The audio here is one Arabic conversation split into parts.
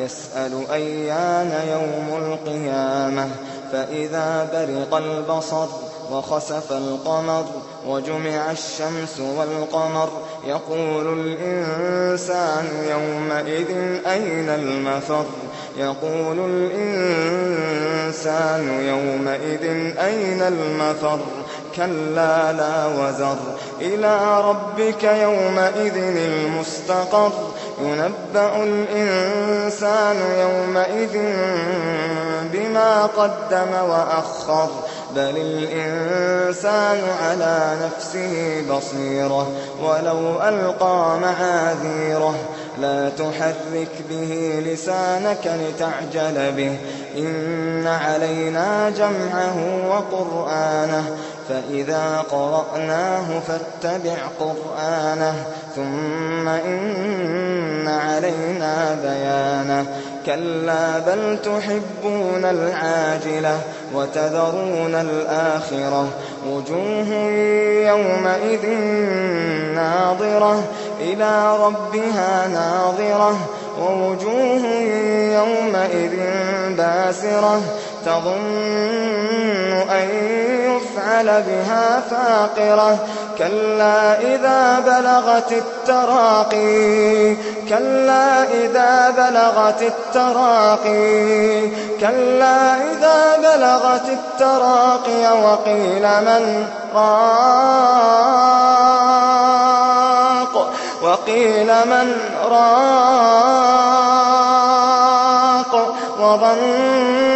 يسأل أيان يوم القيامة فإذا برق البصر وخسف القمر وجمع الشمس والقمر يقول الإنسان يومئذ أين المفر؟ يقول الإنسان يومئذ أين المفر؟ كلا لا وزر إلى ربك يومئذ المستقر ينبأ الإنسان يومئذ بما قدم وأخر بل الإنسان على نفسه بصيرة ولو ألقى معاذيره. لا تحرك به لسانك لتعجل به. إن علينا جمعه وقرآنه فإذا قرأناه فاتبع قرآنه ثم إن كلا بل تحبون العاجلة وتذرون الآخرة. وجوه يومئذ ناظرة إلى ربها ناظرة. ووجوه يومئذ باسرة تظن أن يفعل بها فاقرة. كلا إذا بلغت التراقي. كلا إذا بلغت التراقي. كلا إذا بلغت التراقي وقيل من راق. وقيل من راق. وظن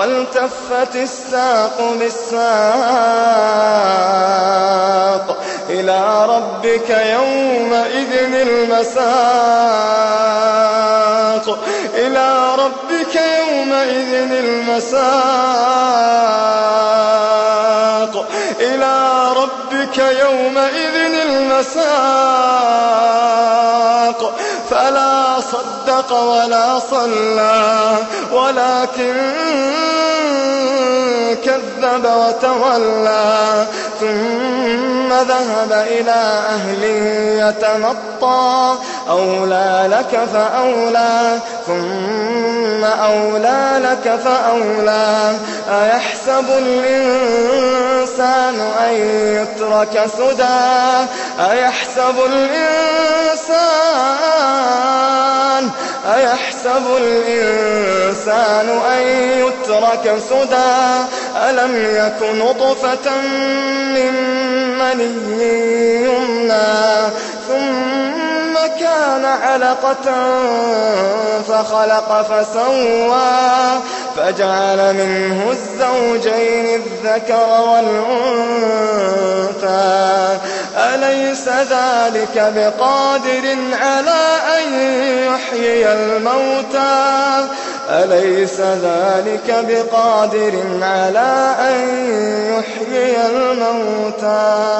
والتفت الساق بالساق إلى ربك يومئذ المساق. إلى ربك يومئذ المساق. إلى ربك يومئذ المساق. فلا صدق ولا صلى ولكن كذب وتولى ثم ذهب إلى أهله يتمطى أولى لك فأولى ثم أولى لك فأولى أيحسب الإنسان أن يترك سدى؟ أيحسب الإنسان أيحسب الإنسان أن يترك سدى ألم يك نطفة من مني يمنى ثم كان علقة فخلق فسوى فجعل منه الزوجين الذكر والأنثى. أليس ذلك بقادر على أن يحيي الموتى؟ أليس ذلك بقادر على أن يحيي الموتى؟